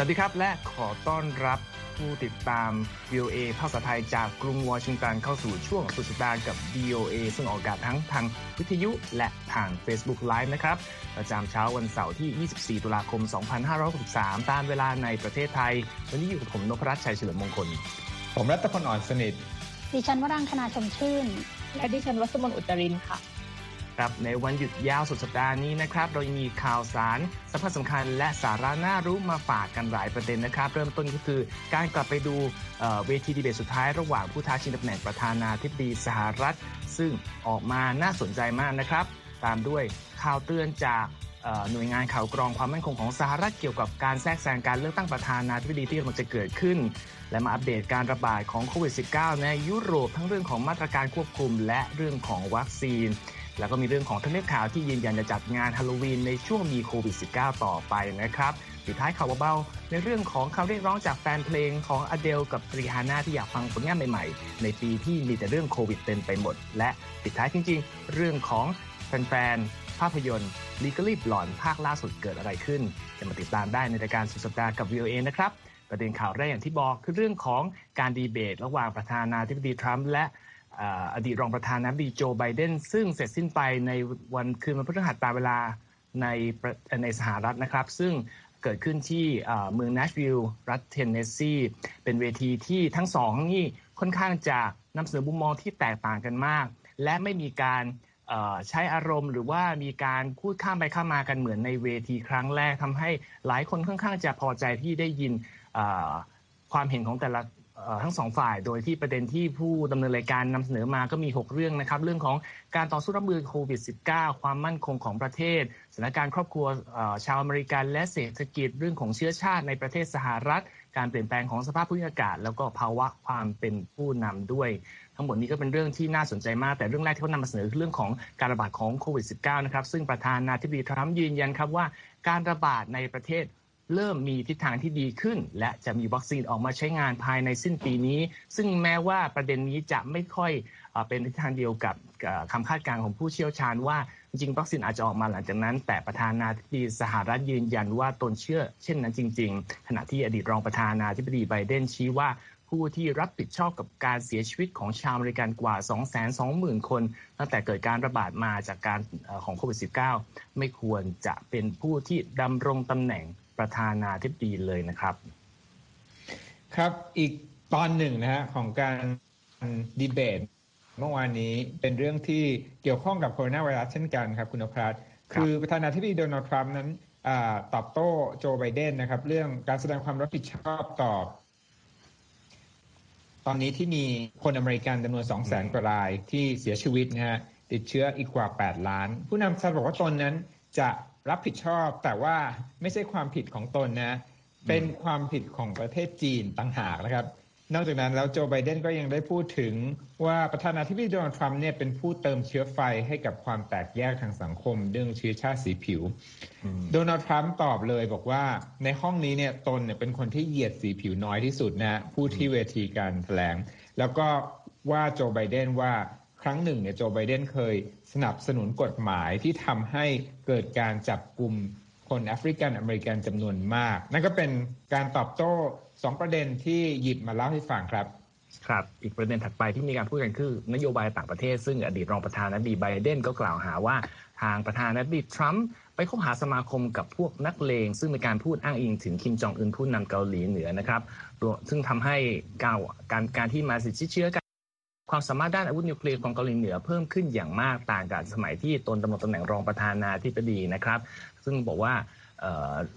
สวัสดีครับ และขอต้อนรับผู้ติดตาม VOA ภาษาไทยจากกรุงวอชิงตันเข้าสู่ช่วงสุดสัปดาห์กับ VOA ซึ่งออกอากาศทั้งทางวิทยุและทาง Facebook Live นะครับ ประจำเช้าวันเสาร์ที่ 24 ตุลาคม 2563 ตามเวลาในประเทศไทย วันนี้อยู่กับผมนพรัตน์ชัยเฉลิมมงคล ผมรัตพลอ่อนสนิท ดิฉันวรังคณาชมชื่น และดิฉันวัสมนอุตรินค่ะ ครับในวันหยุดยาวสุดสัปดาห์นี้นะครับ เรายังมีข่าวสารสำคัญสำคัญและสาระน่ารู้มาฝากกันหลายประเด็นนะครับ เริ่มต้นก็คือการกลับไปดูเวทีดีเบตสุดท้ายระหว่างผู้ท้าชิงตำแหน่งประธานาธิบดีสหรัฐ ซึ่งออกมาน่าสนใจมากนะครับ ตามด้วยข่าวเตือนจากหน่วยงานข่าวกรองความมั่นคงของสหรัฐเกี่ยวกับการแทรกแซงการเลือกตั้งประธานาธิบดีที่กำลังจะเกิดขึ้น และมาอัปเดตการระบาดของโควิด -19 ในยุโรปทั้งเรื่องของมาตรการควบคุมและเรื่องของวัคซีน แล้วก็มีเรื่องของทำเนข่าวที่ยืนยันจะจัดงานฮาโลวีนในช่วงมีโควิด -19 ต่อไปนะครับปิดท้ายข่าวเบาๆในเรื่องของคำเรียกร้องจากแฟนเพลงของอเดลกับรีฮาน่าที่อยากฟังผลงานใหม่ๆ ในปีที่มีแต่เรื่องโควิดเต็มไปหมด และปิดท้ายจริง ๆ เรื่องของแฟนๆภาพยนตร์ Legally b l o n ภาคล่าสุดเกิดอะไรขึ้น จะมาติดตามได้ในรายการสุดสัปดาห์กับ VOA นะครับประเด็นข่าวแรกอย่างที่บอกคือเรื่องของการดีเบต ระหว่างประธานาธิบดีทรัมป์และ อดีตรองประธานาธิบดีโจไบเดนซึ่งเสร็จสิ้นไปในวันคืนวันพฤหัสตามเวลาในในสหรัฐนะครับ ซึ่งเกิดขึ้นที่เมืองนัชวิลล์รัฐเทนเนสซีเป็นเวทีที่ทั้งสองนี่ค่อนข้างจะนำเสนอมุมมองที่แตกต่างกันมาก และไม่มีการใช้อารมณ์หรือว่ามีการพูดข้ามไปข้ามมากันเหมือนในเวทีครั้งแรกทำให้หลายคนค่อนข้างจะพอใจที่ได้ยินความเห็นของแต่ละ ทั้งสองฝ่าย โดยที่ประเด็นที่ผู้ดำเนินรายการนำเสนอมาก็มี 6 เรื่องนะครับ เรื่องของการต่อสู้รับมือโควิด -19 ความมั่นคงของประเทศสถานการณ์ครอบครัวชาวอเมริกันและเศรษฐกิจเรื่องของเชื้อชาติในประเทศสหรัฐ การเปลี่ยนแปลงของสภาพภูมิอากาศ แล้วก็ภาวะความเป็นผู้นำด้วย ทั้งหมดนี้ก็เป็นเรื่องที่น่าสนใจมาก แต่เรื่องแรกที่เขานำมาเสนอคือเรื่องของการระบาดของโควิด -19 นะครับซึ่งประธานาธิบดีทรัมป์ยืนยันครับว่าการระบาดในประเทศ เริ่มมีทิศทางที่ดีขึ้น และจะมีวัคซีนออกมาใช้งานภายในสิ้นปีนี้ ซึ่งแม้ว่าประเด็นนี้จะไม่ค่อยเป็นทิศทางเดียวกับคำคาดการณ์ของผู้เชี่ยวชาญว่าจริงวัคซีนอาจจะออกมาหลังจากนั้น แต่ประธานาธิบดีสหรัฐยืนยันว่าตนเชื่อเช่นนั้นจริง ๆ ขณะที่อดีตรองประธานาธิบดีไบเดนชี้ว่าผู้ที่รับผิดชอบกับการเสียชีวิตของชาวอเมริกันกว่า 220,000 คน ตั้งแต่เกิดการระบาดมาจากการของโควิด -19 ไม่ควรจะเป็นผู้ที่ดำรงตำแหน่ง ประธานาธิบดีเลยนะครับ ครับอีกตอนหนึ่งนะฮะของการดีเบตเมื่อวานนี้เป็นเรื่องที่เกี่ยวข้องกับโคโรนาไวรัสเช่นกันครับคุณอภรัตคือประธานาธิบดีโดนัลด์ทรัมป์นั้นอตอบโต้โจไบเดนนะครับ เรื่องการแสดงความรับผิดชอบต่อ ตอนนี้ที่มีคนอเมริกันจำนวน 2 0 0 0 0 0กว่ารายที่เสียชีวิตนะฮะติดเชื้ออีกกว่า 8 ล้าน ผู้นำสหรัฐบอกว่าตนนั้นจะ รับผิดชอบแต่ว่าไม่ใช่ความผิดของตนนะ เป็นความผิดของประเทศจีนต่างหากนะครับ นอกจากนั้นแล้วโจไบเดนก็ยังได้พูดถึงว่าประธานาธิบดีโดนัลด์ทรัมป์เนี่ยเป็นผู้เติมเชื้อไฟให้กับความแตกแยกทางสังคมเรื่องเชื้อชาติสีผิว โดนัลด์ทรัมป์ตอบเลยบอกว่าในห้องนี้เนี่ยตนเนี่ยเป็นคนที่เหยียดสีผิวน้อยที่สุดนะ ผู้ที่เวทีการแถลง แล้วก็ว่าโจไบเดนว่า ครั้งหนึ่งเนี่ยโจไบเดนเคยสนับสนุนกฎหมายที่ทำให้เกิดการจับกลุ่มคนแอฟริกันอเมริกันจำนวนมาก นั่นก็เป็นการตอบโต้สองประเด็นที่หยิบมาเล่าให้ฟังครับครับ อีกประเด็นถัดไปที่มีการพูดกันคือนโยบายต่างประเทศ ซึ่งอดีตรองประธานาธิบดีไบเดนก็กล่าวหาว่า ทางประธานาธิบดีทรัมป์ไปคบหาสมาคมกับพวกนักเลง ซึ่งมีการพูดอ้างอิงถึงคิมจองอึนผู้นำเกาหลีเหนือนะครับซึ่งทำให้การการที่มาสิทธิเชื้อกัน ความสามารถด้านอาวุธนิวเคลียร์ของเกาหลีเหนือเพิ่มขึ้นอย่างมากต่างกับสมัยที่ตนดำรงตำแหน่งรองประธานาธิบดีนะครับ ซึ่งบอกว่า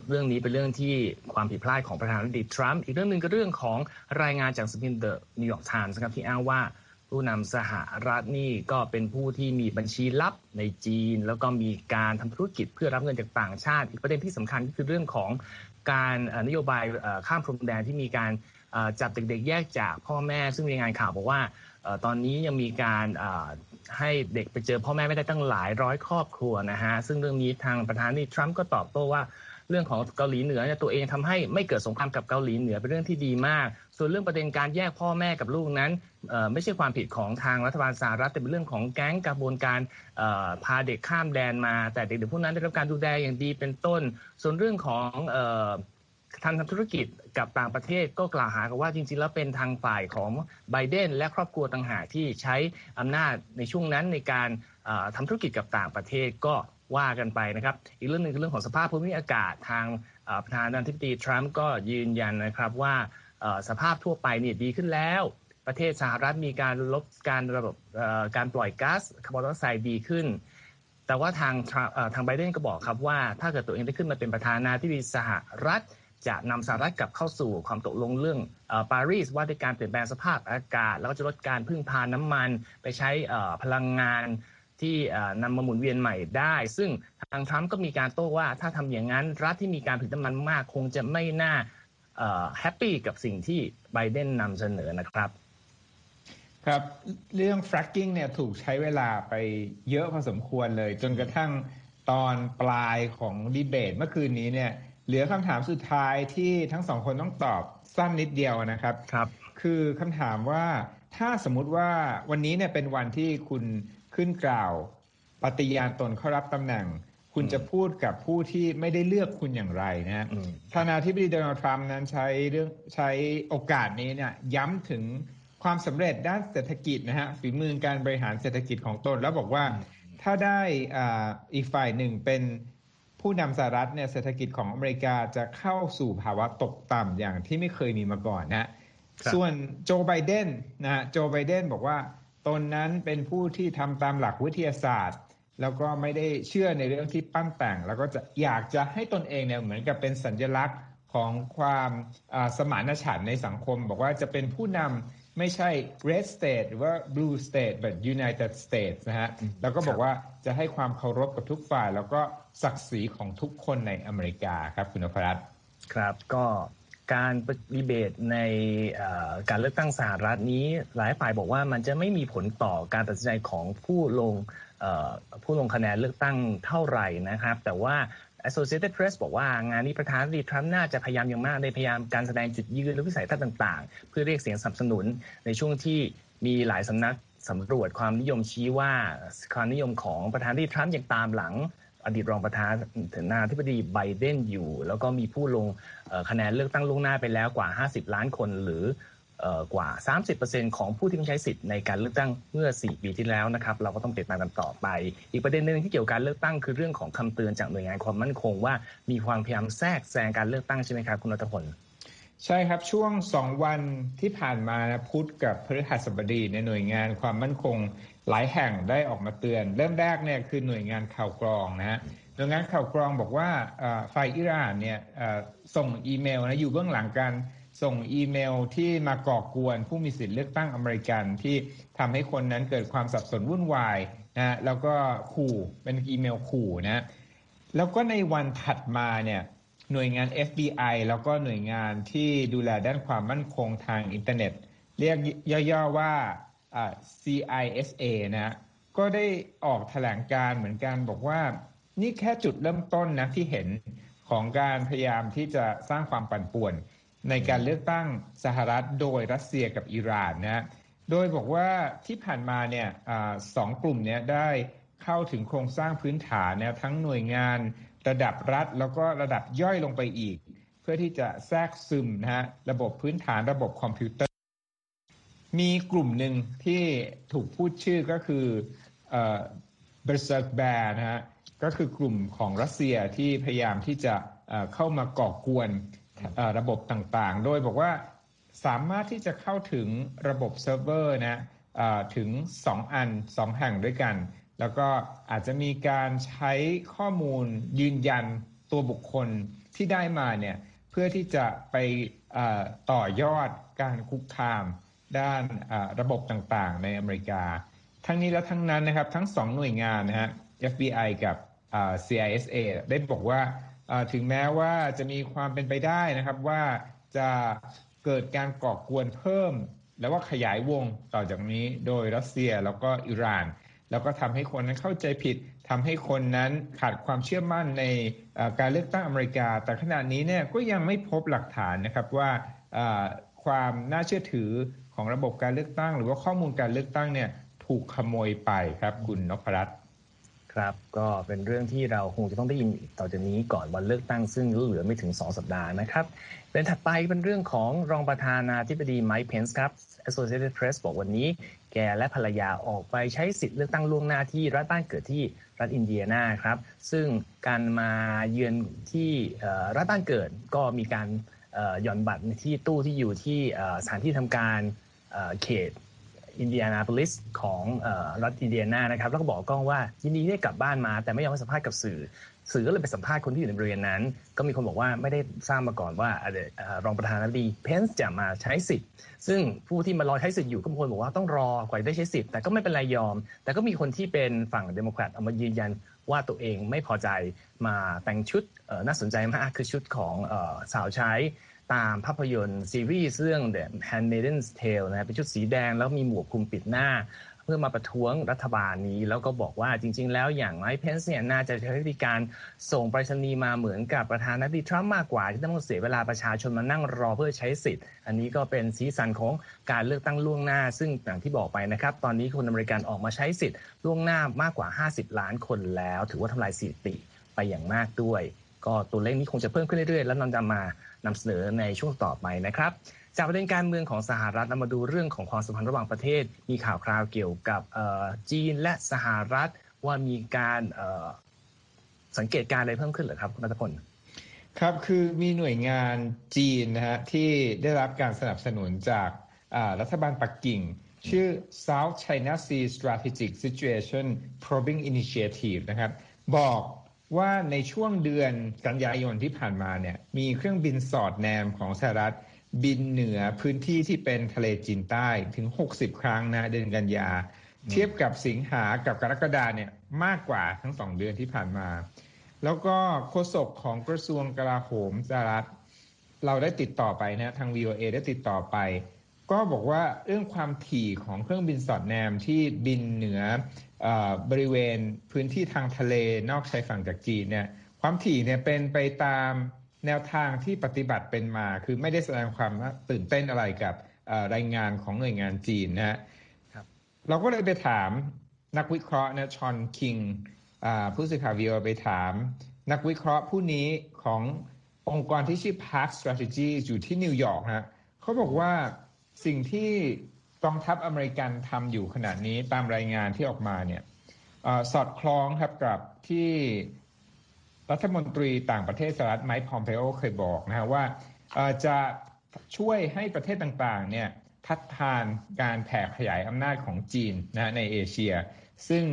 เรื่องนี้เป็นเรื่องที่ความผิดพลาดของประธานาธิบดีทรัมป์อีกเรื่องหนึ่งก็เรื่องของรายงานจากหนังสือพิมพ์ The New York Times ครับที่อ้างว่าผู้นำสหรัฐนี่ก็เป็นผู้ที่มีบัญชีลับในจีน แล้วก็มีการทำธุรกิจเพื่อรับเงินจากต่างชาติ อีกประเด็นที่สำคัญก็คือเรื่องของ การนโยบายข้ามพรมแดนที่มีการจับเด็กๆ แยกจากพ่อแม่ ซึ่งมีงานข่าวบอกว่าตอนนี้ยังมีการให้เด็กไปเจอพ่อแม่ไม่ได้ตั้งหลายร้อยครอบครัวนะฮะซึ่งเรื่องนี้ทางประธานาธิบดีทรัมป์ก็ตอบโต้ว่า เรื่องของเกาหลีเหนือเนี่ยตัวเองทำให้ไม่เกิดสงครามกับเกาหลีเหนือเป็นเรื่องที่ดีมาก ส่วนเรื่องประเด็นการแยกพ่อแม่กับลูกนั้นไม่ใช่ความผิดของทางรัฐบาลสหรัฐแต่เป็นเรื่องของแก๊งกระบวนการพาเด็กข้ามแดนมา แต่เด็กๆพวกนั้นได้รับการดูแลอย่างดีเป็นต้น ส่วนเรื่องของทางทำธุรกิจกับต่างประเทศก็กล่าวหากันว่าจริงๆ แล้วเป็นทางฝ่ายของไบเดนและครอบครัวต่างหากที่ใช้อำนาจในช่วงนั้นในการทำธุรกิจกับต่างประเทศก็ ว่ากันไปนะครับ อีกเรื่องหนึ่งคือเรื่องของสภาพภูมิอากาศทางประธานาธิบดีทรัมป์ก็ยืนยันนะครับว่าสภาพทั่วไปเนี่ยดีขึ้นแล้ว ประเทศสหรัฐมีการลดการระบบการปล่อยก๊าซคาร์บอนไดออกไซด์ดีขึ้น แต่ว่าทางทางไบเดนก็บอกครับว่าถ้าเกิดตัวเองได้ขึ้นมาเป็นประธานาธิบดีสหรัฐจะนำสหรัฐกลับเข้าสู่ความตกลงเรื่องปารีสว่าด้วยการเปลี่ยนแปลงสภาพอากาศ แล้วก็จะลดการพึ่งพาน้ำมันไปใช้พลังงาน ที่นำมาหมุนเวียนใหม่ได้ ซึ่งทางทรัมป์ก็มีการโต้ว่าถ้าทำอย่างนั้น รัฐที่มีการผลิตน้ำมันมากคงจะไม่น่าแฮปปี้กับสิ่งที่ไบเดนนำเสนอนะครับ ครับเรื่อง fracking เนี่ยถูกใช้เวลาไปเยอะพอสมควรเลย จนกระทั่งตอนปลายของดีเบตเมื่อคืนนี้เนี่ยเหลือคำถามสุดท้ายที่ทั้งสองคนต้องตอบสั้นนิดเดียวนะครับครับ คือคำถามว่าถ้าสมมุติว่าวันนี้เนี่ยเป็นวันที่คุณ ขึ้นกล่าว ปฏิญาณตนเข้ารับตำแหน่ง คุณจะพูดกับผู้ที่ไม่ได้เลือกคุณอย่างไรนะทานาธิบดีโดนัลด์ทรัมป์นั้นใช้เรื่องใช้โอกาสนี้เนี่ยย้ำถึงความสำเร็จด้านเศรษฐกิจนะฮะฝีมือการบริหารเศรษฐกิจของตน แล้วบอกว่าถ้าได้อีกฝ่ายหนึ่งเป็นผู้นำสหรัฐเนี่ยเศรษฐกิจของอเมริกาจะเข้าสู่ภาวะตกต่ำอย่างที่ไม่เคยมีมาก่อนนะ ส่วนโจไบเดนนะฮะโจไบเดนบอกว่า ตนนั้นเป็นผู้ที่ทำตามหลักวิทยาศาสตร์ แล้วก็ไม่ได้เชื่อในเรื่องที่ปั้นแต่ง แล้วก็จะอยากจะให้ตนเองเนี่ยเหมือนกับเป็นสัญลักษณ์ของความสมานฉันท์ในสังคม บอกว่าจะเป็นผู้นำไม่ใช่ red state หรือว่า blue state แบบ United States นะฮะ แล้วก็บอกว่าจะให้ความเคารพกับทุกฝ่าย แล้วก็ศักดิ์ศรีของทุกคนในอเมริกาครับคุณนพรัตน์ครับก็ การดีเบตในการเลือกตั้งสหรัฐนี้หลายฝ่ายบอกว่ามันจะไม่มีผลต่อการตัดสินใจของผู้ลงผู้ลงคะแนนเลือกตั้งเท่าไหร่นะครับ แต่ว่า Associated Press บอกว่างานนี้ประธานาธิบดีทรัมป์น่าจะพยายามอย่างมากในพยายามการแสดงจุดยืนและวิสัยทัศน์ต่างๆ เพื่อเรียกเสียงสนับสนุนในช่วงที่มีหลายสำนักสำรวจความนิยมชี้ว่าความนิยมของประธานาธิบดีทรัมป์ยังตามหลัง อดีตรองประธานนาธิบดีไบเดนอยู่ แล้วก็มีผู้ลงคะแนนเลือกตั้งล่วงหน้าไปแล้วกว่า 50 ล้านคนหรือกว่า 30%ของผู้ที่ใช้สิทธิ์ในการเลือกตั้งเมื่อ 4 ปีที่แล้วนะครับ เราก็ต้องติดตามกันต่อไป อีกประเด็นหนึ่งที่เกี่ยวกับการเลือกตั้งคือเรื่องของคำเตือนจากหน่วยงานความมั่นคงว่ามีความพยายามแทรกแซงการเลือกตั้งใช่ไหมครับคุณรัตพลใช่ครับช่วงสองวันที่ผ่านมาพุธกับพฤหัสบดีในหน่วยงานความมั่นคง หลายแห่งได้ออกมาเตือน เริ่มแรกเนี่ยคือหน่วยงานข่าวกรองนะฮะหน่วยงานข่าวกรองบอกว่าฝ่ายอิหร่านเนี่ยส่งอีเมลนะอยู่เบื้องหลังการส่งอีเมลที่มาก่อกวนผู้มีสิทธิเลือกตั้งอเมริกันที่ทำให้คนนั้นเกิดความสับสนวุ่นวายนะแล้วก็ขู่เป็นอีเมลขู่นะแล้วก็ในวันถัดมาเนี่ยหน่วยงาน FBI แล้วก็หน่วยงานที่ดูแลด้านความมั่นคงทางอินเทอร์เน็ต เรียกย่อๆว่า CISA นะก็ได้ออกแถลงการเหมือนกันบอกว่านี่แค่จุดเริ่มต้นนะที่เห็นของการพยายามที่จะสร้างความปั่นป่วน ในการเลือกตั้งสหรัฐโดยรัสเซียกับอิหร่านนะโดยบอกว่าที่ผ่านมาเนี่ยอสองกลุ่มเนี้ได้เข้าถึงโครงสร้างพื้นฐานนะทั้งหน่วยงานระดับรัฐ แล้วก็ระดับย่อยลงไปอีก เพื่อที่จะแทรกซึมนะฮะระบบพื้นฐานระบบคอมพิวเตอร์ มีกลุ่มหนึ่งที่ถูกพูดชื่อก็คือ Berserk Bear นะฮะก็คือกลุ่มของรัสเซียที่พยายามที่จะเข้ามาก่อกวนระบบต่างๆ โดยบอกว่าสามารถที่จะเข้าถึงระบบเซิร์ฟเวอร์นะถึง 2 อัน 2 แห่งด้วยกัน แล้วก็อาจจะมีการใช้ข้อมูลยืนยันตัวบุคคลที่ได้มาเนี่ยเพื่อที่จะไปต่อยอดการคุกคาม ด้านระบบต่างๆ ในอเมริกา ทั้งนี้และทั้งนั้นนะครับ ทั้งสองหน่วยงานนะฮะ FBI กับ CISA ได้บอกว่าถึงแม้ว่าจะมีความเป็นไปได้นะครับว่าจะเกิดการก่อกวนเพิ่ม แล้วว่าขยายวงต่อจากนี้โดยรัสเซียแล้วก็อิหร่าน แล้วก็ทำให้คนนั้นเข้าใจผิดทำให้คนนั้นขาดความเชื่อมั่นในการเลือกตั้งอเมริกา แต่ขณะนี้เนี่ยก็ยังไม่พบหลักฐานนะครับว่าความน่าเชื่อถือ ของระบบการเลือกตั้ง หรือว่าข้อมูลการเลือกตั้งเนี่ยถูกขโมยไปครับคุณนพรัตน์ครับก็เป็นเรื่องที่เราคงจะต้องได้ยินต่อจากนี้ก่อนวันเลือกตั้งซึ่งเหลือไม่ถึง 2 สัปดาห์นะครับเป็นถัดไปเป็นเรื่องของรองประธานาธิบดีไมค์เพนส์ครับ Associated Press บอกวันนี้ แกและภรรยาออกไปใช้สิทธิ์เลือกตั้งล่วงหน้าที่รัฐบ้านเกิดที่รัฐอินเดียนาครับ ซึ่งการมาเยือนที่รัฐบ้านเกิดก็มีการหย่อนบัตรที่ตู้ที่อยู่ที่สถานที่ทำการ เขตอินเดียนาโพลิสของรัฐอินเดียนานะครับแล้วก็บอกกล้องว่ายินดีได้กลับบ้านมา แต่ไม่ยอมให้สัมภาษณ์กับสื่อ สื่อก็เลยไปสัมภาษณ์คนที่อยู่ในบริเวณนั้น ก็มีคนบอกว่าไม่ได้ทราบมาก่อนว่ารองประธานาธิบดีเพนซ์จะมาใช้สิทธิ์ ซึ่งผู้ที่มารอใช้สิทธิ์อยู่ก็มีคนบอกว่าต้องรอกว่าได้ใช้สิทธิ์แต่ก็ไม่เป็นไรยอม แต่ก็มีคนที่เป็นฝั่งเดโมแครตออกมายืนยันว่าตัวเองไม่พอใจมาแต่งชุดน่าสนใจมากคือชุดของสาวใช้ ตามภาพยนตร์ซีรีส์เรื่อง The Handmaid's Tale นะเป็นชุดสีแดงแล้วมีหมวกคลุมปิดหน้า เพื่อมาประท้วงรัฐบาลนี้ แล้วก็บอกว่าจริง ๆ แล้วอย่างไมค์เพนซ์เนี่ยน่าจะใช้วิธีการส่งไปรษณีย์มาเหมือนกับประธานาธิบดีทรัมป์มากกว่า ที่ต้องเสียเวลาประชาชนมานั่งรอเพื่อใช้สิทธิ์ อันนี้ก็เป็นสีสันของการเลือกตั้งล่วงหน้า ซึ่งอย่างที่บอกไปนะครับตอนนี้คนอเมริกันออกมาใช้สิทธิ์ล่วงหน้ามากกว่า 50 ล้านคนแล้ว ถือว่าทำลายสถิติไปอย่างมากด้วย ก็ตัวเลขนี้คงจะเพิ่มขึ้นเรื่อยๆ แล้วนำจะมานำเสนอในช่วงต่อไปนะครับ จากประเด็นการเมืองของสหรัฐเรามาดูเรื่องของความสัมพันธ์ระหว่างประเทศ มีข่าวคราวเกี่ยวกับจีนและสหรัฐว่ามีการสังเกตการอะไรเพิ่มขึ้นหรือครับคุณนัทพลครับคือมีหน่วยงานจีนนะฮะที่ได้รับการสนับสนุนจากรัฐบาลปักกิ่ง ชื่อ South China Sea Strategic Situation Probing Initiative นะครับบอก ว่าในช่วงเดือนกันยายนที่ผ่านมาเนี่ยมีเครื่องบินสอดแนมของสหรัฐบินเหนือพื้นที่ที่เป็นทะเลจีนใต้ถึง 60 ครั้งนะเดือนกันยา เทียบกับสิงหากับกรกฎาเนี่ยมากกว่าทั้งสองเดือนที่ผ่านมา แล้วก็โฆษกของกระทรวงกลาโหมสหรัฐ เราได้ติดต่อไปนะทาง VOA ได้ติดต่อไป ก็บอกว่าเรื่องความถี่ของเครื่องบินสอดแนมที่บินเหนือบริเวณพื้นที่ทางทะเลนอกชายฝั่งจากจีนเนี่ยความถี่เนี่ยเป็นไปตามแนวทางที่ปฏิบัติเป็นมา คือไม่ได้แสดงความตื่นเต้นอะไรกับรายงานของหน่วยงานจีนนะฮะเราก็เลยไปถามนักวิเคราะห์นะชอนคิงผู้สื่อข่าววีโอเอไปถาม นักวิเคราะห์ผู้นี้ขององค์กรที่ชื่อ Park Strategies อยู่ที่นิวยอร์กฮะเขาบอกว่า สิ่งที่กองทัพอเมริกันทำอยู่ขณะนี้ตามรายงานที่ออกมาเนี่ยสอดคล้องครับกับที่รัฐมนตรีต่างประเทศสหรัฐไมค์พอมเพโอเคยบอกนะฮะว่าจะช่วยให้ประเทศต่างๆเนี่ยทัดทานการแผ่ขยายอำนาจของจีนนะในเอเชีย ซึ่ง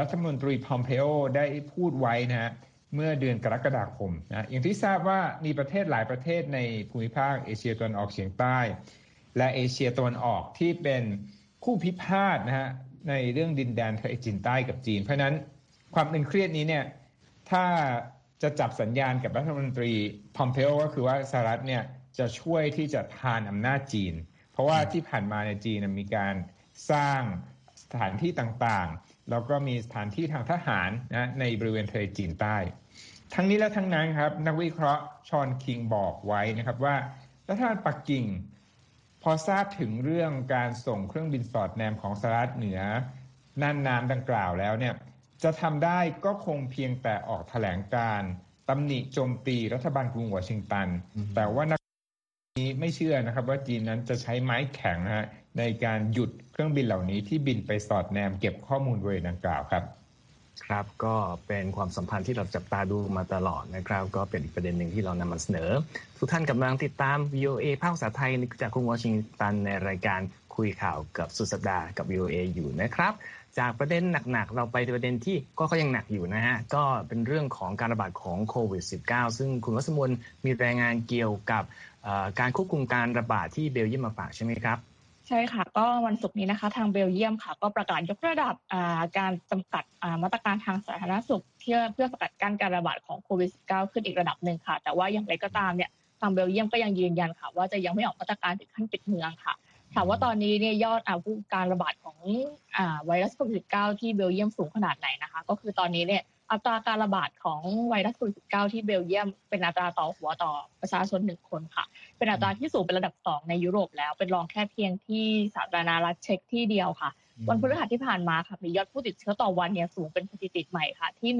รัฐมนตรีพอมเพโอได้พูดไว้นะเมื่อเดือนกรกฎาคมนะอย่างที่ทราบว่ามีประเทศหลายประเทศในภูมิภาคเอเชียตะวันออกเฉียงใต้ และเอเชียตะวันออกที่เป็นคู่พิพาทนะฮะในเรื่องดินแดนทะเลจีนใต้กับจีน เพราะนั้นความตึงเครียดนี้เนี่ยถ้าจะจับสัญญาณกับรัฐมนตรีพอมเพโอก็คือว่าสหรัฐเนี่ยจะช่วยที่จะทานอำนาจจีน เพราะว่าที่ผ่านมาในจีนมีการสร้างสถานที่ต่างๆ แล้วก็มีสถานที่ทางทหารนะในบริเวณทะเลจีนใต้ ทั้งนี้และทั้งนั้นครับ นักวิเคราะห์ชอนคิงบอกไว้นะครับว่ารัฐบาลปักกิ่ง พอทราบถึงเรื่องการส่งเครื่องบินสอดแนมของสหรัฐเหนือน่านน้ำดังกล่าวแล้วเนี่ยจะทำได้ก็คงเพียงแต่ออกแถลงการตำหนิโจมตีรัฐบาลกรุงวอชิงตัน แต่ว่านักนี้ไม่เชื่อนะครับ ว่าจีนนั้นจะใช้ไม้แข็งนะฮะในการหยุดเครื่องบินเหล่านี้ที่บินไปสอดแนมเก็บข้อมูลบริเวณดังกล่าวครับ ครับก็เป็นความสัมพันธ์ที่เราจับตาดูมาตลอดนะครับ ก็เป็นอีกประเด็นหนึ่งที่เรานำมาเสนอ ทุกท่านกำลังติดตาม VOA ภาคภาษาไทยจากกรุงวอชิงตันในรายการคุยข่าวกับสุดสัปดาห์กับ VOA อยู่นะครับ จากประเด็นหนักๆ เราไปประเด็นที่ก็เขายังหนักอยู่นะฮะ ก็เป็นเรื่องของการระบาดของโควิด -19 ซึ่งคุณวัสมนมีรายงานเกี่ยวกับการควบคุมการระบาดที่เบลเยียมมาฝากใช่ไหมครับ ใช่ค่ะ ก็วันศุกร์นี้นะคะ ทางเบลเยียมค่ะ ก็ประกาศยกระดับการจำกัดมาตรการทางสาธารณสุขเพื่อเพื่อสกัดกั้นการระบาดของโควิด -19 ขึ้นอีกระดับหนึ่งค่ะ แต่ว่าอย่างไรก็ตามเนี่ยทางเบลเยียมก็ยังยืนยันค่ะว่าจะยังไม่ออกมาตรการถึงขั้นปิดเมืองค่ะถามว่าตอนนี้เนี่ยยอดอาการระบาดของไวรัสโควิด -19 ที่เบลเยียมสูงขนาดไหนนะคะ ก็คือตอนนี้เนี่ยอัตราการระบาดของไวรัสโควิด -19 ที่เบลเยียมเป็นอัตราต่อหัวต่อประชาชนหนึ่งคนค่ะ เป็นอัตราที่สูงเป็นระดับสองในยุโรปแล้ว เป็นรองแค่เพียงที่สาธารณรัฐเช็กที่เดียวค่ะ วันพฤหัสที่ผ่านมาค่ะมียอดผู้ติดเชื้อต่อวันเนี่ยสูงเป็นสถิติใหม่ค่ะ ที่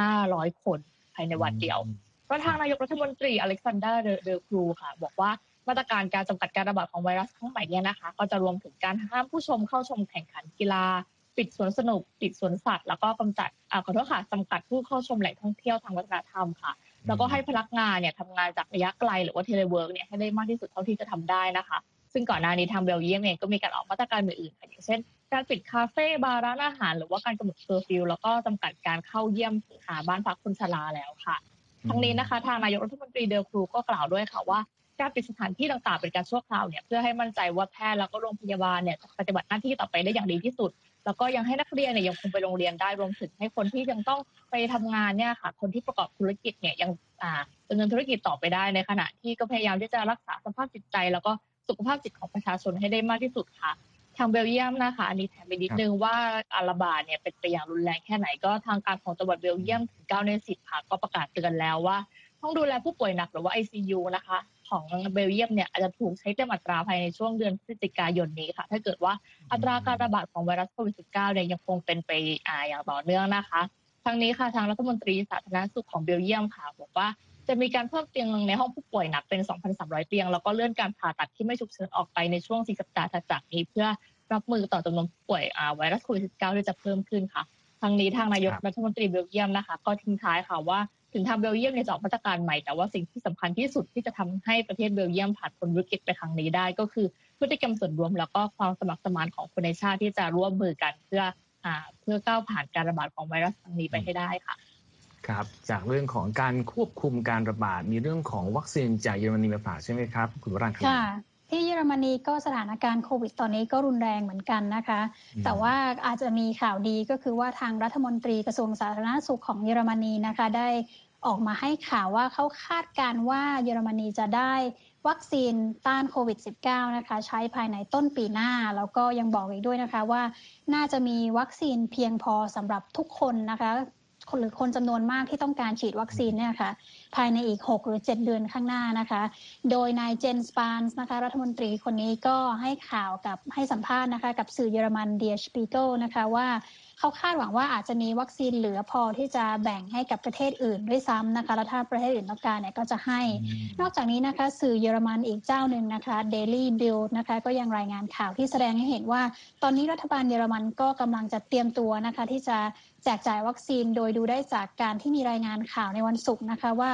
1,500คนภายในวันเดียวเพราะทางนายกรัฐมนตรีอเล็กซานเดอร์เดอครูค่ะ บอกว่ามาตรการการจำกัดการระบาดของไวรัสครั้งใหม่เนี่ยนะคะ ก็จะรวมถึงการห้ามผู้ชมเข้าชมแข่งขันกีฬา ปิดสวนสนุก ปิดสวนสัตว์ แล้วก็กำจัดอ่าขอโทษค่ะจำกัดผู้เข้าชมแหล่งท่องเที่ยวทางวัฒนธรรมค่ะ แล้วก็ให้พนักงานเนี่ยทำงานจากระยะไกลหรือว่า telework เนี่ยให้ได้มากที่สุดเท่าที่จะทำได้นะคะ ซึ่งก่อนหน้านี้ทางเบลเยียมเองก็มีการออกมาตรการอื่นๆอย่างเช่น การปิดคาเฟ่บาร์ร้านอาหาร หรือว่าการกำหนดเคอร์ฟิวแล้วก็จำกัดการเข้าเยี่ยมหาบ้านพักคนชราแล้วค่ะทั้งนี้นะคะทางนายกรัฐมนตรีเดอครูก็กล่าวด้วยค่ะว่าการปิดสถานที่ต่างๆเป็นการชั่วคราวเนี่ยเพื่อให้มั่นใจว่าแพทย์แล้วก็โรงพยาบาลเนี่ยจะปฏิบัติหน้าที่ต่อไปได้อย่างดีที่สุด แล้วก็ยังให้นักเรียนเนี่ยยังคงไปโรงเรียนได้รวมถึงให้คนที่ยังต้องไปทำงานเนี่ยค่ะ คนที่ประกอบธุรกิจเนี่ยยังอ่าดำเนินธุรกิจต่อไปได้ในขณะที่ก็พยายามที่จะรักษาสภาพจิตใจ แล้วก็สุขภาพจิตของประชาชนให้ได้มากที่สุดค่ะ ทางเบลเยียมนะคะอันนี้แถมไปนิดนึงว่าการะบาดเนี่ยเป็นไปอย่างรุนแรงแค่ไหนก็ทางการของจังหวัดเบลเยียมถึง9ใน10ค่ะก็ประกาศเตือนแล้วว่าห้องดูแลผู้ป่วยหนักหรือว่า ICU นะคะ ของเบลเยียมเนี่ยอาจจะถูกใช้เต็มอัตราภายในช่วงเดือนพฤศจิกายนนี้ค่ะ ถ้าเกิดว่าอัตราการระบาดของไวรัสโควิด -19 เนี่ยยังคงเป็นไปอ่าอย่างต่อเนื่องนะคะทั้งนี้ค่ะทางรัฐมนตรีสาธารณสุขของเบลเยียมค่ะบอกว่าจะมีการเพิ่มเตียงในห้องผู้ป่วยหนักเป็น 2,300 เตียง แล้วก็เลื่อนการผ่าตัดที่ไม่ฉุกเฉินออกไปในช่วง4สัปดาห์ถัดจากนี้เพื่อรับมือต่อจำนวนผู้ป่วยไวรัสโควิด -19 ที่จะเพิ่มขึ้นค่ะทางนี้ทางนายกรัฐมนตรีเบลเยียมนะคะ ก็ทิ้งท้ายค่ะว่า ถึงทางเบลเยียมเนี่ยจะออกมาตรการใหม่แต่ว่าสิ่งที่สำคัญที่สุดที่จะทำให้ประเทศเบลเยียมผ่านพ้นวิกฤตไปครั้งนี้ได้ ก็คือพฤติกรรมส่วนรวมแล้วก็ความสมัครสมานของคนในชาติที่จะร่วมมือกันเพื่ออ่าเพื่อก้าวผ่านการระบาดของไวรัสครั้งนี้ไปให้ได้ค่ะครับจากเรื่องของการควบคุมการระบาดมีเรื่องของวัคซีนจากเยอรมนีมาฝากใช่ไหมครับคุณวรังคค่ะที่เยอรมนีก็สถานการณ์โควิดตอนนี้ก็รุนแรงเหมือนกันนะคะ แต่ว่าอาจจะมีข่าวดีก็คือว่าทางรัฐมนตรีกระทรวงสาธารณสุขของเยอรมนีนะคะ ได้ ออกมาให้ข่าวว่าเขาคาดการว่าเยอรมนีจะได้วัคซีนต้านโควิด -19 นะคะ ใช้ภายในต้นปีหน้า แล้วก็ยังบอกอีกด้วยนะคะว่าน่าจะมีวัคซีนเพียงพอสำหรับทุกคนนะคะหรือคนจำนวนมากที่ต้องการฉีดวัคซีนเนี่ยค่ะภายในอีก 6 หรือ 7 เดือนข้างหน้านะคะ โดยนายเยนส์สปาห์นนะคะรัฐมนตรีคนนี้ก็ให้ข่าวกับให้สัมภาษณ์นะคะ กับสื่อเยอรมัน Der Spiegel นะคะว่า เขาคาดหวังว่าอาจจะมีวัคซีนเหลือพอที่จะแบ่งให้กับประเทศอื่นด้วยซ้ำนะคะแล้วถ้าประเทศอื่นต้องการเนี่ยก็จะให้ นอกจากนี้นะคะสื่อเยอรมันอีกเจ้าหนึ่งนะคะ Daily Bild นะคะก็ยังรายงานข่าวที่แสดงให้เห็นว่า ตอนนี้รัฐบาลเยอรมันก็กำลังจะเตรียมตัวนะคะที่จะแจกจ่ายวัคซีนโดยดูได้จากการที่มีรายงานข่าวในวันศุกร์นะคะว่า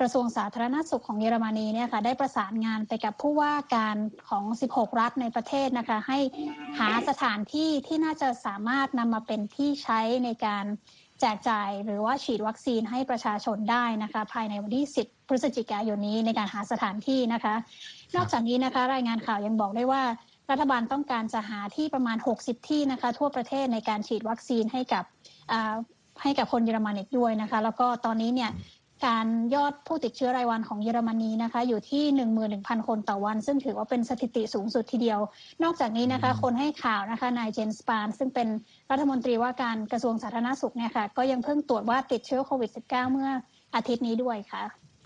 กระทรวงสาธารณสุขของเยอรมนีเนี่ยค่ะได้ประสานงานไปกับผู้ว่าการของ 16 รัฐในประเทศนะคะ ให้หาสถานที่ที่น่าจะสามารถนำมาเป็นที่ใช้ในการแจกจ่ายหรือว่าฉีดวัคซีนให้ประชาชนได้นะคะภายในวันที่ 10 พฤศจิกายนนี้ในการหาสถานที่นะคะ นอกจากนี้นะคะรายงานข่าวยังบอกได้ว่า รัฐบาลต้องการจะหาที่ประมาณ 60 ที่นะคะ ทั่วประเทศในการฉีดวัคซีนให้กับให้กับคนเยอรมันอีกด้วยนะคะ แล้วก็ตอนนี้เนี่ย การยอดผู้ติดเชื้อรายวันของเยอรมนีนะคะอยู่ที่ 11,000 คนต่อวัน ซึ่งถือว่าเป็นสถิติสูงสุดทีเดียว นอกจากนี้นะคะคนให้ข่าวนะคะนายเจนสปาน ซึ่งเป็นรัฐมนตรีว่าการกระทรวงสาธารณสุขเนี่ยค่ะก็ยังเพิ่งตรวจว่าติดเชื้อโควิด -19 เมื่ออาทิตย์นี้ด้วยค่ะ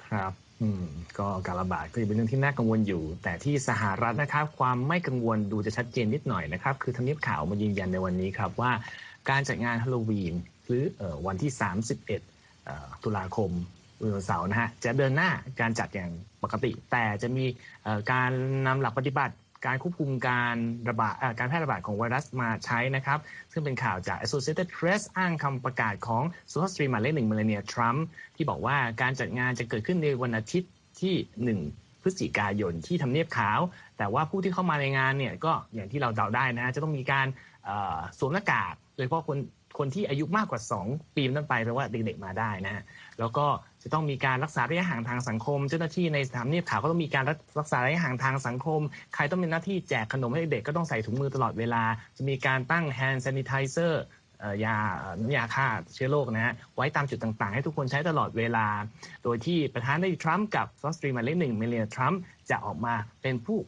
ครับอืมก็การระบาดก็ยังเป็นเรื่องที่น่ากังวลอยู่ แต่ที่สหรัฐนะครับความไม่กังวลดูจะชัดเจนนิดหน่อยนะครับคือทำเนียบข่าวมายืนยันในวันนี้ครับว่าการจัดงานฮาโลวีนหรือวันที่ 31ตุลาคมวัน เสาร์นะฮะจะเดินหน้าการจัดอย่างปกติ แต่จะมีการนำหลักปฏิบัติการควบคุมการระบาดการแพร่ระบาดของไวรัสมาใช้นะครับ ซึ่งเป็นข่าวจาก Associated Press อ้างคำประกาศของสุภาพสตรีหมายเลขหนึ่งเมลเนียทรัมป์ที่บอกว่าการจัดงานจะเกิดขึ้นในวันอาทิตย์ที่ 1 พฤศจิกายนที่ทำเนียบขาว แต่ว่าผู้ที่เข้ามาในงานเนี่ยก็อย่างที่เราเดาได้นะ จะต้องมีการสวมหน้ากากโดยเฉพาะคนคนที่อายุมากกว่า 2 ปีนั้นไปแปลว่าเด็กๆมาได้นะแล้วก็ จะต้องมีการรักษาระยะห่างทางสังคม เจ้าหน้าที่ในสถานนีบข่าวก็ต้องมีการรักษาระยะห่างทางสังคม ใครต้องมีหน้าที่แจกขนมให้เด็กก็ต้องใส่ถุงมือตลอดเวลา จะมีการตั้ง hand sanitizer ยาน้ำยาฆ่าเชื้อโรคนะฮะไว้ตามจุดต่างๆ ให้ทุกคนใช้ตลอดเวลา โดยที่ประธานาธิบดีทรัมป์กับซอสตรีมาเลหนึ่งเมเลียทรัมป์จะออกมาเป็นผู้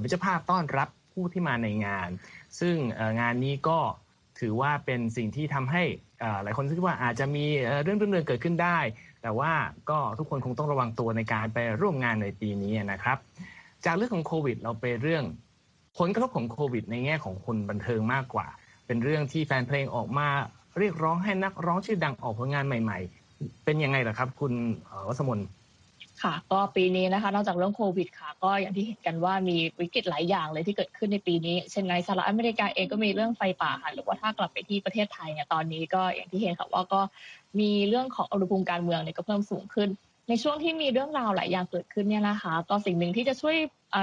เป็นเจ้าภาพต้อนรับผู้ที่มาในงาน ซึ่งงานนี้ก็ถือว่าเป็นสิ่งที่ทำให้หลายคนคิดว่าอาจจะมีเรื่องเรื่องเกิดขึ้นได้ แต่ว่าก็ทุกคนคงต้องระวังตัวในการไปร่วมงานในปีนี้นะครับ จากเรื่องของโควิด เราไปเรื่องผลกระทบของโควิด ในแง่ของคนบันเทิงมากกว่า เป็นเรื่องที่แฟนเพลงออกมาเรียกร้องให้นักร้องชื่อดังออกผลงานใหม่ ๆ เป็นยังไงล่ะครับ คุณวัสมน ค่ะ ก็ปีนี้นะคะ นอกจากเรื่องโควิดค่ะ ก็อย่างที่เห็นกันว่ามีวิกฤตหลายอย่างเลยที่เกิดขึ้นในปีนี้ เช่นในสหรัฐอเมริกาเองก็มีเรื่องไฟป่าค่ะหรือว่าถ้ากลับไปที่ประเทศไทยเนี่ยตอนนี้ก็อย่างที่เห็นค่ะว่าก็มีเรื่องของอุณหภูมิการเมืองเนี่ยก็เพิ่มสูงขึ้น ในช่วงที่มีเรื่องราวหลายอย่างเกิดขึ้นเนี่ยนะคะก็สิ่งหนึ่งที่จะช่วย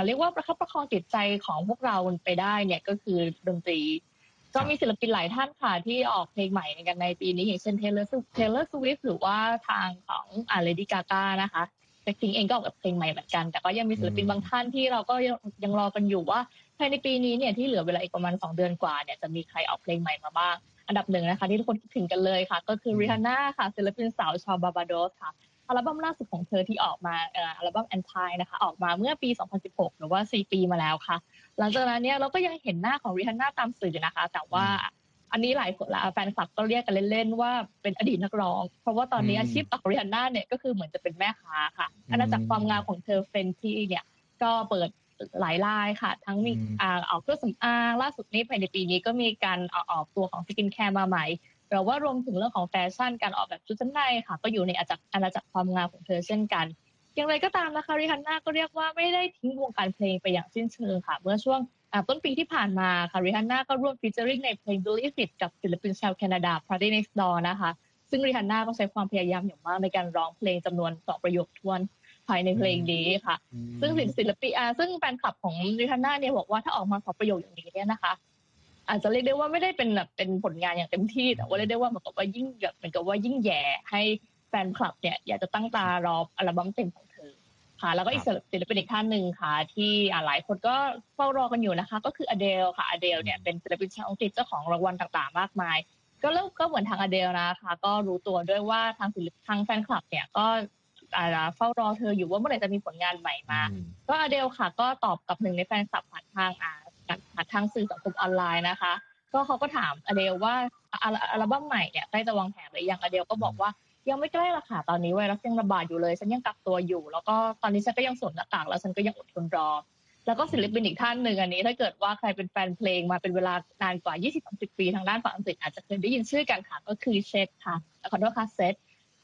เรียกว่าประคับประคองจิตใจของพวกเราไปได้เนี่ยก็คือดนตรีก็มีศิลปินหลายท่านค่ะที่ออกเพลงใหม่ในกันในปีนี้อย่างเช่นเทย์เลอร์เทย์เลอร์สวิฟต์หรือว่าทางของอ่าเลดี้กาก้านะคะ แต่จริงเองก็ออกแบบเพลงใหม่เหมือนกัน แต่ก็ยังมีศิลปินบางท่านที่เราก็ยังยังรอกันอยู่ว่าภายในปีนี้เนี่ยที่เหลือเวลาอีกประมาณ 2 เดือนกว่าเนี่ยจะมีใครออกเพลงใหม่มาบ้าง อันดับหนึ่งนะคะที่ทุกคนคิดถึงกันเลยค่ะ ก็คือริฮันน่าค่ะศิลปินสาวชาวบาร์เบโดสค่ะอัลบั้มล่าสุดของเธอที่ออกมาอัลบั้ม Anti นะคะออกมาเมื่อปี 2016 หรือว่า 4 ปีมาแล้วค่ะ หลังจากนั้นเนี่ยเราก็ยังเห็นหน้าของริฮันน่าตามสื่อนะคะ แต่ว่า อันนี้หลายคนแฟนคลับก็เรียกกันเล่นๆว่าเป็นอดีตนักร้อง เพราะว่าตอนนี้อาชีพของริฮันน่าเนี่ยก็คือเหมือนจะเป็นแม่ค้าค่ะอาณาจักรความงามของเธอ Fenty เนี่ยก็เปิดหลายลายค่ะ ทั้งมีอ่าออกเครื่องสำอางล่าสุดนี้ภายในปีนี้ก็มีการอออกตัวของ skincare มาใหม่หรือว่ารวมถึงเรื่องของแฟชั่นการออกแบบชุดชั้นในค่ะ ก็อยู่ในอาณาจักรอาณาจักรความงามของเธอเช่นกัน อย่างไรก็ตามนะคะริฮันน่าก็เรียกว่าไม่ได้ทิ้งวงการเพลงไปอย่างสิ้นเชิงค่ะ เมื่อช่วง ต้นปีที่ผ่านมาค่ะริฮันน่าก็ร่วมฟีเจอริงในเพลง Believe It กับศิลปินชาวแคนาดา Party Next Door นะคะ ซึ่งริฮันน่าก็ใช้ความพยายามอย่างมากในการร้องเพลงจำนวนสองประโยคทวนภายในเพลงนี้ค่ะ ซึ่งศิลปินซึ่งแฟนคลับของริฮันน่าเนี่ยบอกว่าถ้าออกมาสองประโยคอย่างนี้เนี่ยนะคะอาจจะเรียกได้ว่าไม่ได้เป็นแบบเป็นผลงานอย่างเต็มที่ แต่ว่าเรียกได้ว่าเหมือนกับว่ายิ่งแบบเหมือนกับว่ายิ่งแย่ให้แฟนคลับเนี่ยอยากจะตั้งตารออัลบั้มเต็มของเธอ ค่ะ แล้วก็อีกศิลปินอีกท่านหนึ่งค่ะ ที่หลายคนก็เฝ้ารอกันอยู่นะคะ ก็คืออเดลค่ะอเดลเนี่ยเป็นศิลปินชาวอังกฤษเจ้าของรางวัลต่างๆ มากมาย ก็เริ่มก็เหมือนทางอเดลนะคะ ก็รู้ตัวด้วยว่าทางศิลปินทางแฟนคลับเนี่ยก็เฝ้ารอเธออยู่ว่าเมื่อไหร่จะมีผลงานใหม่มา ก็อเดลค่ะ ก็ตอบกับหนึ่งในแฟนคลับผ่านทางอ่าผ่านทางสื่อสังคมออนไลน์นะคะ ก็เขาก็ถามอเดลว่าอัลบั้มใหม่เนี่ยใกล้จะวางแผนหรือยังอเดลก็บอกว่า ยังไม่ใกล้ละค่ะ ตอนนี้ไวรัสยังระบาดอยู่เลย ฉันยังกักตัวอยู่ แล้วก็ตอนนี้ฉันก็ยังสวมหน้ากากแล้วฉันก็ยังอดทนรอ แล้วก็ศิลปินอีกท่านหนึ่งอันนี้ ถ้าเกิดว่าใครเป็นแฟนเพลงมาเป็นเวลานานกว่า 20-30 ปีทางด้านฝั่งอังกฤษอาจจะเคยได้ยินชื่อกันค่ะ ก็คือเชตค่ะขอโทษค่ะเซต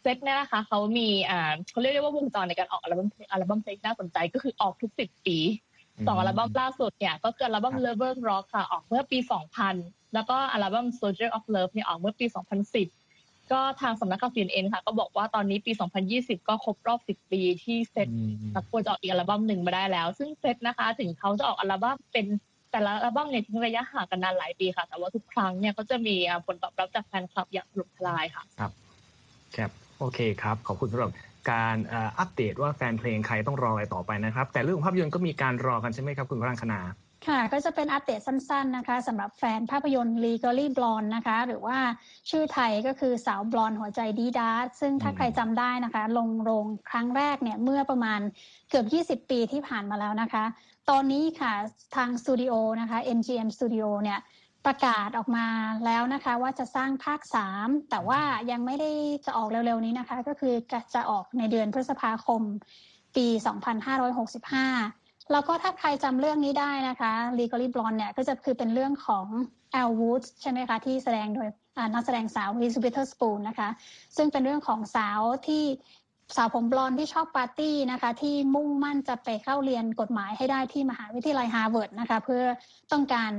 เซตเนี่ยนะคะเขามีอ่าเขาเรียกได้ว่าวงจรในการออกอัลบั้มอัลบั้มเพลงน่าสนใจก็คือออกทุกสิบปีสองอัลบั้มล่าสุดเนี่ยก็คืออัลบั้ม Lover Rock ค่ะออกเมื่อปี 2000 แล้วก็อัลบั้ม Soldier of Love เนี่ยออกเมื่อปี 2010 ก็ทางสำนักข่าว CNN ค่ะ ก็บอกว่าตอนนี้ปี 2020 ก็ครบรอบ 10 ปีที่เซตควรจะออกอีกอัลบั้มหนึ่งมาได้แล้ว ซึ่งเซตนะคะ ถึงเขาจะออกอัลบั้มเป็นแต่ละอัลบั้มเนี่ยทิ้งระยะห่างกันนานหลายปีค่ะ แต่ว่าทุกครั้งเนี่ยก็จะมีผลตอบรับจากแฟนคลับอย่างถล่มทลายค่ะ ครับ ครับ โอเคครับ ขอบคุณสำหรับการอัปเดตว่าแฟนเพลงใครต้องรออะไรต่อไปนะครับ แต่เรื่องภาพยนตร์ก็มีการรอกันใช่ไหมครับคุณพรังคณา ค่ะ ก็จะเป็นอัปเดตสั้น ๆ นะคะสำหรับแฟนภาพยนตร์ Legally Blonde นะคะ หรือว่าชื่อไทยก็คือสาวบลอนหัวใจดีดาร์ซึ่งถ้าใครจำได้นะคะ ลงโรงครั้งแรกเนี่ยเมื่อประมาณเกือบ 20 ปีที่ผ่านมาแล้วนะคะ ตอนนี้ค่ะทางสตูดิโอนะคะ MGM Studio เนี่ยประกาศออกมาแล้วนะคะว่าจะสร้างภาค 3 แต่ว่ายังไม่ได้จะออกเร็วๆนี้นะคะ ก็คือจะออกในเดือนพฤษภาคมปี 2565 แล้วก็ถ้าใครจำเรื่องนี้ได้นะคะ Legally Blonde เนี่ยก็จะคือเป็นเรื่องของ Elle Woods ใช่ไหมคะที่แสดงโดยนักแสดงสาว Reese Witherspoon นะคะ ซึ่งเป็นเรื่องของสาวที่สาวผมบลอนด์ที่ชอบปาร์ตี้นะคะ ที่มุ่งมั่นจะไปเข้าเรียนกฎหมายให้ได้ที่มหาวิทยาลัยฮาร์วาร์ดนะคะ เพื่อต้องการ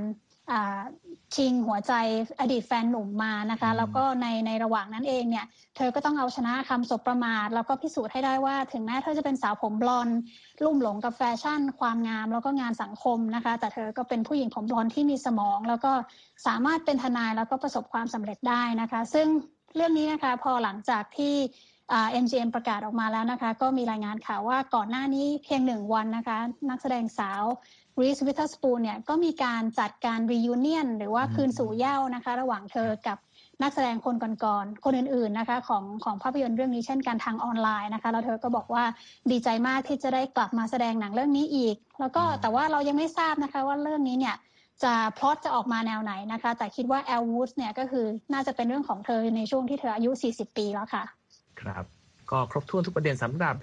ชิงหัวใจอดีตแฟนหนุ่มมานะคะ แล้วก็ในในระหว่างนั้นเองเนี่ย เธอก็ต้องเอาชนะคำสบประมาท แล้วก็พิสูจน์ให้ได้ว่า ถึงแม้เธอจะเป็นสาวผมบลอนลุ่มหลงกับแฟชั่น ความงามแล้วก็งานสังคมนะคะ แต่เธอก็เป็นผู้หญิงผมบลอนที่มีสมอง แล้วก็สามารถเป็นทนายแล้วก็ประสบความสำเร็จได้นะคะ ซึ่งเรื่องนี้นะคะพอหลังจากที่ MGM ประกาศออกมาแล้วนะคะ ก็มีรายงานข่าวว่าก่อนหน้านี้เพียงหนึ่งวันนะคะ นักแสดงสาว Reese Witherspoon เนี่ยก็มีการจัดการ reunion หรือว่าคืนสู่เหย้านะคะ ระหว่างเธอกับนักแสดงคนก่อนๆ คนอื่นๆนะคะของของภาพยนตร์เรื่องนี้เช่นกันทางออนไลน์นะคะ แล้วเธอก็บอกว่าดีใจมากที่จะได้กลับมาแสดงหนังเรื่องนี้อีก แล้วก็แต่ว่าเรายังไม่ทราบนะคะว่าเรื่องนี้เนี่ยจะพลอตจะออกมาแนวไหนนะคะ แต่คิดว่า Elle Woods เนี่ยก็คือน่าจะเป็นเรื่องของเธอในช่วงที่เธออายุ 40 ปีแล้วค่ะ ครับก็ครบถ้วนทุกประเด็นสำหรับ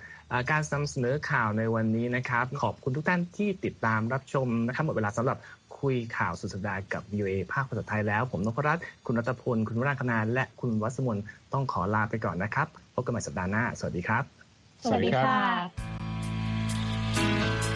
การนำเสนอข่าวในวันนี้นะครับ ขอบคุณทุกท่านที่ติดตามรับชมนะครับหมดเวลาสำหรับคุยข่าวสุดสัปดาห์กับ UA ภาคภาษาไทยแล้ว ผมนพรัตน์คุณรัตพล คุณวราคณาและคุณวัสมนต้องขอลาไปก่อนนะครับพบกันใหม่สัปดาห์หน้า สวัสดีครับ สวัสดีค่ะ